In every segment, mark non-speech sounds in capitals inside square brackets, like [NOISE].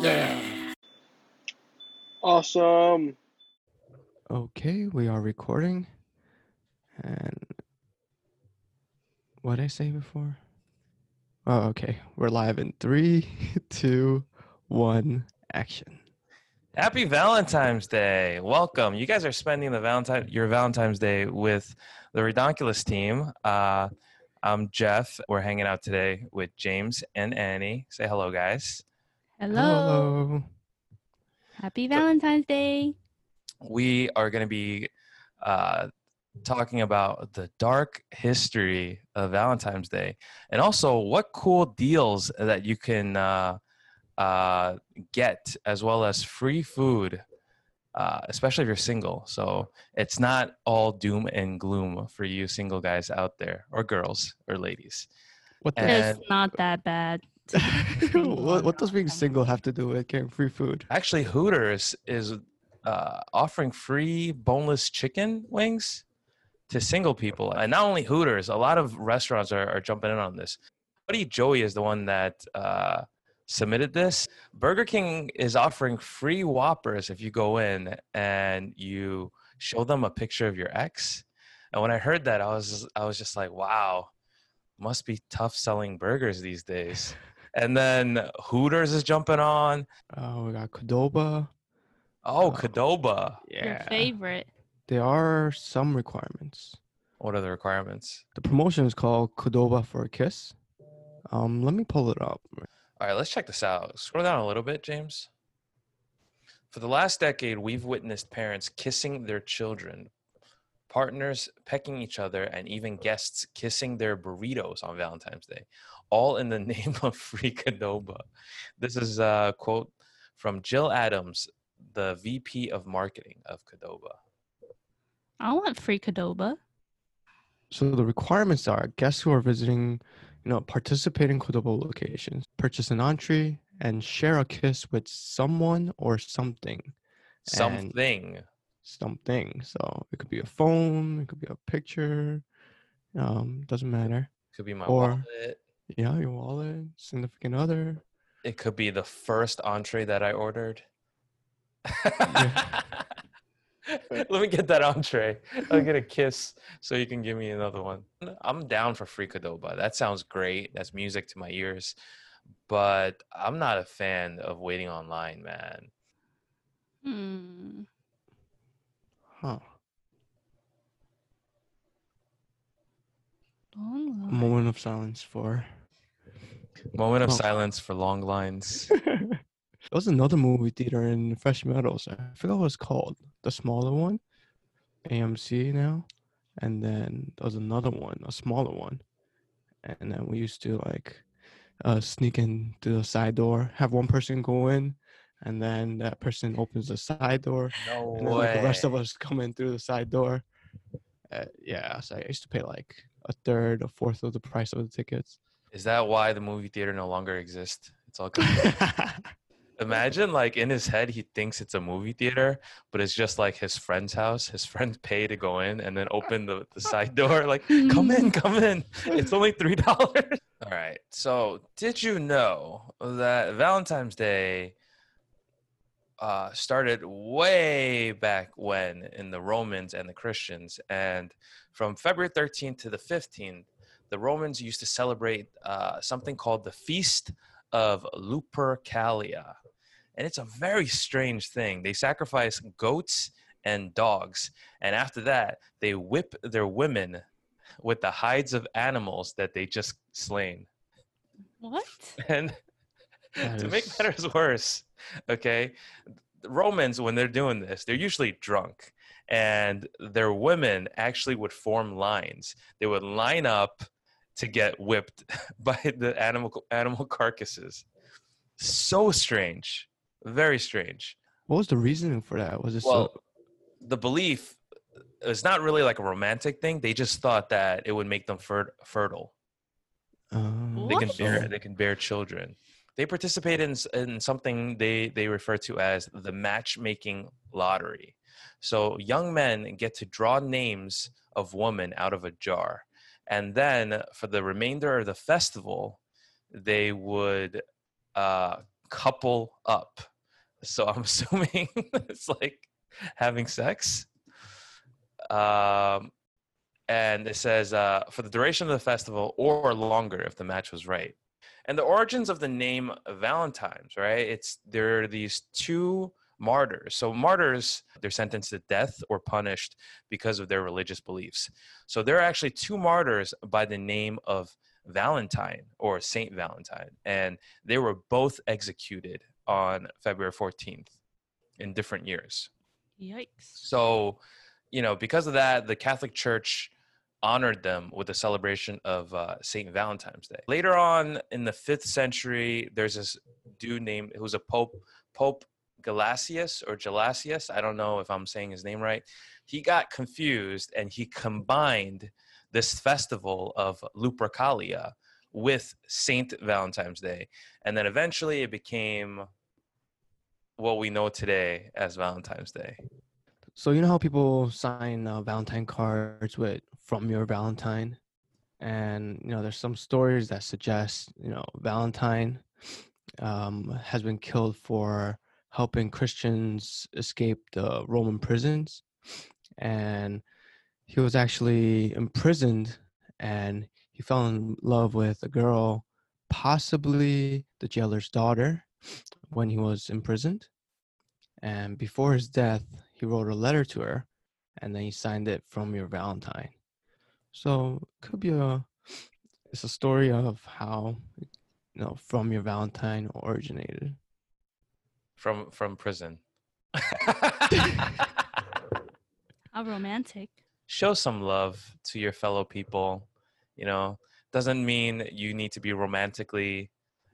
Yeah. Awesome. Okay, we are recording. And what did I say before? Oh, okay. We're live in three, [LAUGHS] two, one, action. Happy Valentine's Day. Welcome. You guys are spending the Valentine your Valentine's Day with the Redonkulous team. Uh, I'm Jeff. We're hanging out today with James and Annie. Say hello, guys. Hello. Happy Valentine's Day. We are going to be uh, talking about the dark history of Valentine's Day and also what cool deals that you can uh, uh, get, as well as free food, uh, especially if you're single. So it's not all doom and gloom for you single guys out there, or girls, or ladies. What the And- It's not that bad. [LAUGHS] what, what does being single have to do with getting free food? Actually, Hooters is uh, offering free boneless chicken wings to single people. And not only Hooters, a lot of restaurants are, are jumping in on this. Buddy Joey is the one that uh, submitted this. Burger King is offering free Whoppers if you go in and you show them a picture of your ex. And when I heard that, I was I was just like, wow, must be tough selling burgers these days. [LAUGHS] And then Hooters is jumping on. Oh, we got Qdoba. Oh, Oh. Qdoba. Your favorite. There are some requirements. What are the requirements? The promotion is called Qdoba for a kiss. Um, let me pull it up. All right, let's check this out. Scroll down a little bit, James. For the last decade, we've witnessed parents kissing their children, partners pecking each other, and even guests kissing their burritos on Valentine's Day, all in the [LAUGHS] name of free Qdoba. This is a quote from Jill Adams, the VP of marketing of Qdoba. I want free Qdoba. So the requirements are guests who are visiting, you know, participating Qdoba locations, purchase an entree, and share a kiss with someone or something. Something. Something. So it could be a phone, it could be a picture. Um, doesn't matter. Could be my or- wallet. Yeah, your wallet, significant other. It could be the first entree that I ordered. [LAUGHS] Let me get that entree. I'll get a [LAUGHS] kiss so you can give me another one. I'm down for free Qdoba. That sounds great. That's music to my ears. But I'm not a fan of waiting online, man. Hmm. Huh. Long moment of silence for. Moment of Oh. silence for long lines. [LAUGHS] there was another movie theater in Fresh Meadows. I forgot what it's called. The smaller one, AMC now, and then there was another one, a smaller one, and then we used to like uh, sneak in through the side door, have one person go in, and then that person opens the side door, No and then like, the rest of us come in through the side door. Uh, yeah, so I used to pay like a third, a fourth of the price of the tickets. Is that why the movie theater no longer exists? It's all [LAUGHS] good. Imagine like in his head he thinks it's a movie theater, but it's just like his friend's house. His friends pay to go in and then open the, the side door, like, come [LAUGHS] in, come in. It's only three dollars. [LAUGHS] All right. So did you know that Valentine's Day uh, started way back when in the Romans and the Christians, and from February 13th to the 15th, the Romans used to celebrate uh, something called the Feast of Lupercalia. And it's a very strange thing. They sacrifice goats and dogs. And after that, they whip their women with the hides of animals that they just slain. What? [LAUGHS] And That to make matters worse, okay, the Romans, when they're doing this, they're usually drunk. And their women actually would form lines. They would line up to get whipped [LAUGHS] by the animal animal carcasses. So strange. Very strange. what was the reasoning for that? Was it so? The belief is not really like a romantic thing. They just thought that it would make them fer- fertile. Um, They can bear they can bear children. They participate in in something they they refer to as the matchmaking lottery. So young men get to draw names of women out of a jar, and then for the remainder of the festival, they would uh, couple up. So I'm [LAUGHS] assuming it's like having sex. Um, and it says uh, for the duration of the festival or longer if the match was right. And the origins of the name Valentine's, right? It's there are these two martyrs. So martyrs, they're sentenced to death or punished because of their religious beliefs. So there are actually two martyrs by the name of Valentine or Saint Valentine, and they were both executed on February 14th in different years. Yikes. So, you know, because of that, the Catholic Church honored them with a celebration of uh, Saint Valentine's Day. Later on in the fifth century, there's this dude named who's a pope, Pope Gelasius or Gelasius. I don't know if I'm saying his name right. He got confused and he combined this festival of Lupercalia with Saint Valentine's Day, and then eventually it became what we know today as Valentine's Day. So you know how people sign uh, Valentine cards with "From Your Valentine," and you know there's some stories that suggest you know Valentine um, has been killed for helping Christians escape the Roman prisons, and he was actually imprisoned, and he fell in love with a girl, possibly the jailer's daughter, when he was imprisoned. And before his death, he wrote a letter to her and then he signed it from your Valentine. So it could be a it's a story of how you know from your Valentine originated. From from prison. [LAUGHS] How romantic. Show some love to your fellow people. You know, doesn't mean you need to be romantically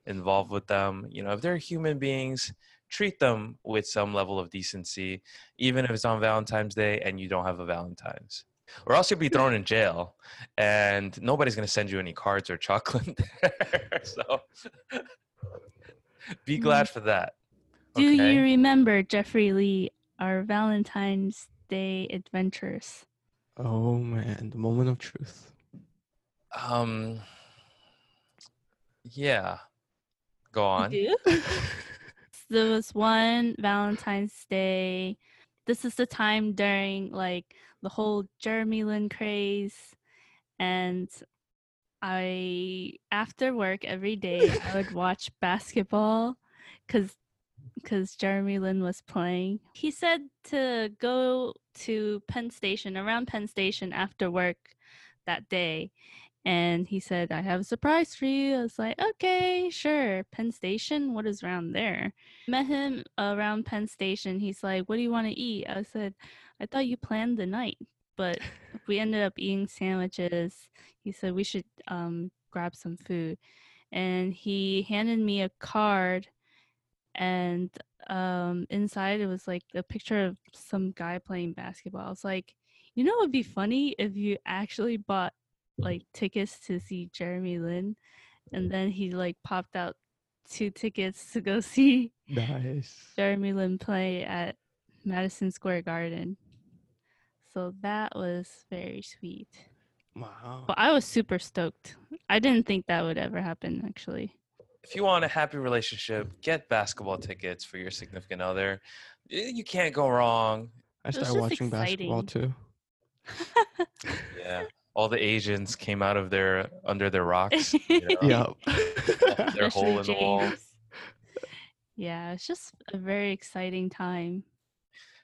involved with them. You know, if they're human beings, treat them with some level of decency, even if it's on Valentine's Day and you don't have a Valentine's. Or else you'll be thrown in jail and nobody's going to send you any cards or [LAUGHS] chocolate there. so be mm. glad for that. Do Okay. you remember Jeffrey Lee, our Valentine's Day adventures? Oh man, the moment of truth. Um, yeah. Go on. You do? [LAUGHS] there was one Valentine's Day. This is the time during like the whole Jeremy Lin craze, and I after work every day I would [LAUGHS] watch basketball because because Jeremy Lin was playing. He said to go to Penn Station around Penn Station after work that day. And he said, I have a surprise for you. I was like, okay, sure. Penn Station? What is around there? Met him around Penn Station. He's like, what do you want to eat? I said, I thought you planned the night, but we ended up eating sandwiches. He said, we should um, grab some food. And he handed me a card and um inside it was like a picture of some guy playing basketball. I was like, you know it would be funny if you actually bought like tickets to see Jeremy Lin and then he like popped out two tickets to go [LAUGHS] see Nice. Jeremy Lin play at Madison Square Garden. So that was very sweet. Wow. But I was super stoked. I didn't think that would ever happen actually. If you want a happy relationship, get basketball tickets for your significant other. You can't go wrong. I was started just watching basketball too. Yeah. All the Asians came out of their under their rocks. [LAUGHS] you know, Yeah. Their [LAUGHS] hole in the wall. Yeah, it's just a very exciting time.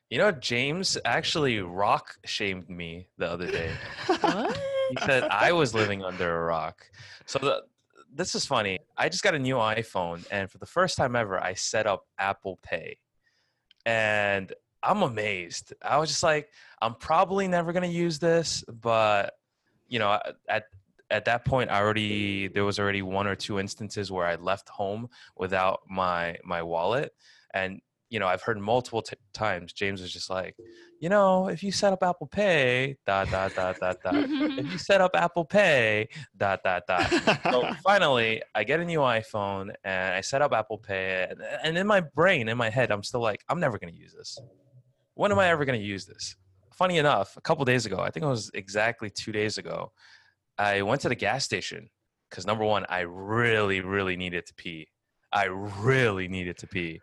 You know, James actually rock shamed me the other day. [LAUGHS] What? He said I was living under a rock. So the, this is funny. I just got a new iPhone, and for the first time ever, I set up Apple Pay, and I'm amazed. I was just like, I'm probably never gonna use this, but you know, at at that point, I already there was already one or two instances where I left home without my my wallet, and you know, I've heard multiple t- times James was just like, you know, if you set up Apple Pay, dot dot dot dot dot if mm-hmm. you set up Apple Pay, dot dot dot. So [LAUGHS] finally, I get a new iPhone and I set up Apple Pay, and, and in my brain, in my head, I'm still like, I'm never gonna use this. When am I ever gonna use this? Funny enough, a couple days ago, I think it was exactly two days ago, I went to the gas station because number one, I really, really needed to pee. I really needed to pee.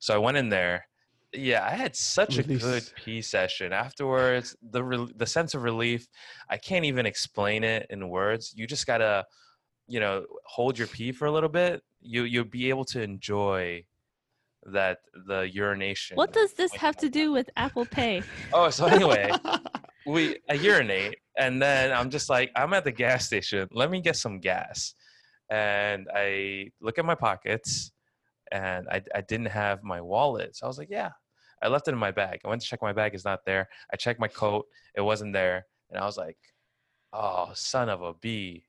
So I went in there. Yeah, I had such a good Release. pee session afterwards. The rel the sense of relief, I can't even explain it in words. You just gotta, you know, hold your pee for a little bit. You you'll be able to enjoy that the urination. What does this have to do with Apple Pay? [LAUGHS] Oh, so anyway, [LAUGHS] we I urinate and then I'm just like I'm at the gas station. Let me get some gas, and I look at my pockets, and I I didn't have my wallet. So I was like, yeah, I left it in my bag. I went to check my bag. It's not there. I checked my coat. It wasn't there, and I was like, oh, son of a bee.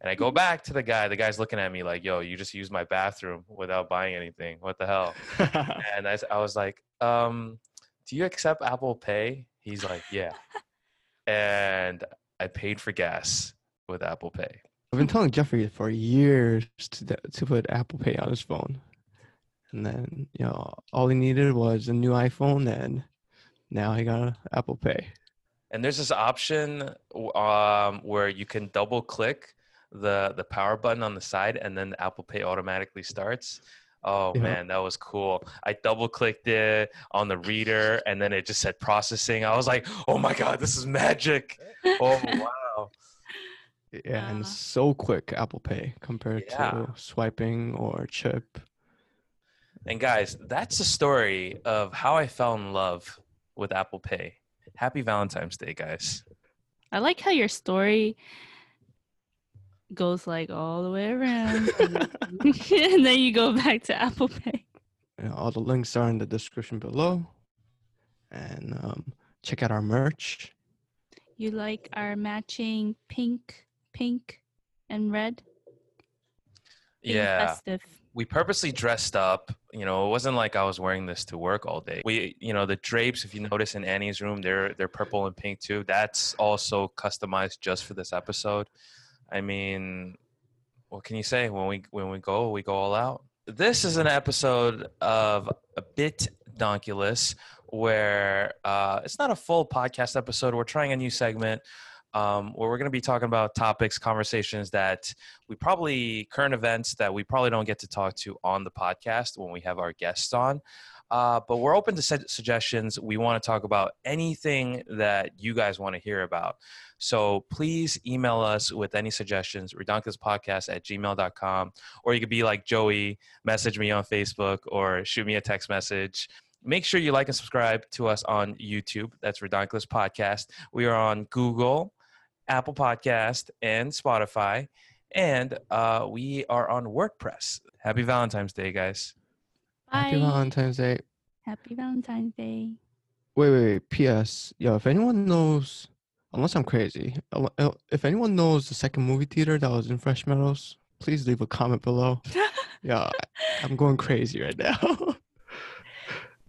And I go [LAUGHS] back to the guy. The guy's looking at me like, "Yo, you just used my bathroom without buying anything. What the hell?" [LAUGHS] and I was like, um, "Do you accept Apple Pay?" He's like, "Yeah," and I paid for gas with Apple Pay. I've been telling Jeffrey for years to to put Apple Pay on his phone, and then you know all he needed was a new iPhone, and now he got a Apple Pay. And there's this option um, where you can double click the the power button on the side, and then the Apple Pay automatically starts. Oh Yeah. man, that was cool. I double clicked it on the reader, and then it just said processing. I was like, "Oh my god, this is magic!" Oh wow. Yeah, and Ah. so quick Apple Pay compared Yeah. to swiping or chip. And guys, that's the story of how I fell in love with Apple Pay. Happy Valentine's Day, guys. I like how your story goes like all the way around, and then, [LAUGHS] [LAUGHS] you go back to Apple Pay. You know, all the links are in the description below, and um, check out our merch. You like our matching pink, pink, and red? Being Yeah. festive. We purposely dressed up. You know, it wasn't like I was wearing this to work all day. We, you know, the drapes. If you notice in Annie's room, they're they're purple and pink too. That's also customized just for this episode. I mean, what can you say? When we when we go, we go all out. This is an episode of a bit donkulous, where uh, it's not a full podcast episode. We're trying a new segment. Um, where we're going to be talking about topics, conversations that we probably current events that we probably don't get to talk to on the podcast when we have our guests on. Uh, but we're open to su- suggestions. We want to talk about anything that you guys want to hear about. So please email us with any suggestions, redonkulouspodcast at gmail.com. Or you could be like Joey, message me on Facebook or shoot me a text message. Make sure you like and subscribe to us on YouTube. That's Redonkulous Podcast. We are on Google, Apple Podcast, and Spotify and uh, we are on WordPress. Happy Valentine's Day, guys! Bye. Happy Valentine's Day. Happy Valentine's Day. Wait, wait, wait. P.S. Yo, if anyone knows, unless I'm crazy, el- el- if anyone knows the second movie theater that was in Fresh Meadows, please leave a comment below. [LAUGHS] yeah, I'm going crazy right now. [LAUGHS]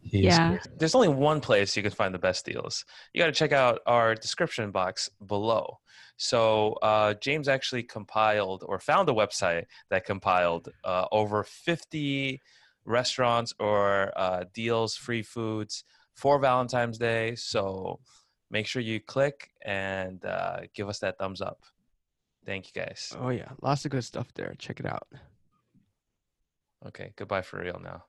Yeah. There's only one place you can find the best deals. You got to check out our description box below. So uh, James actually compiled or found a website that compiled uh, over 50 restaurants or uh, deals, free foods for Valentine's Day. So make sure you click and uh, give us that thumbs up. Thank you, guys. oh yeah, lots of good stuff there. Check it out. Okay, goodbye for real now.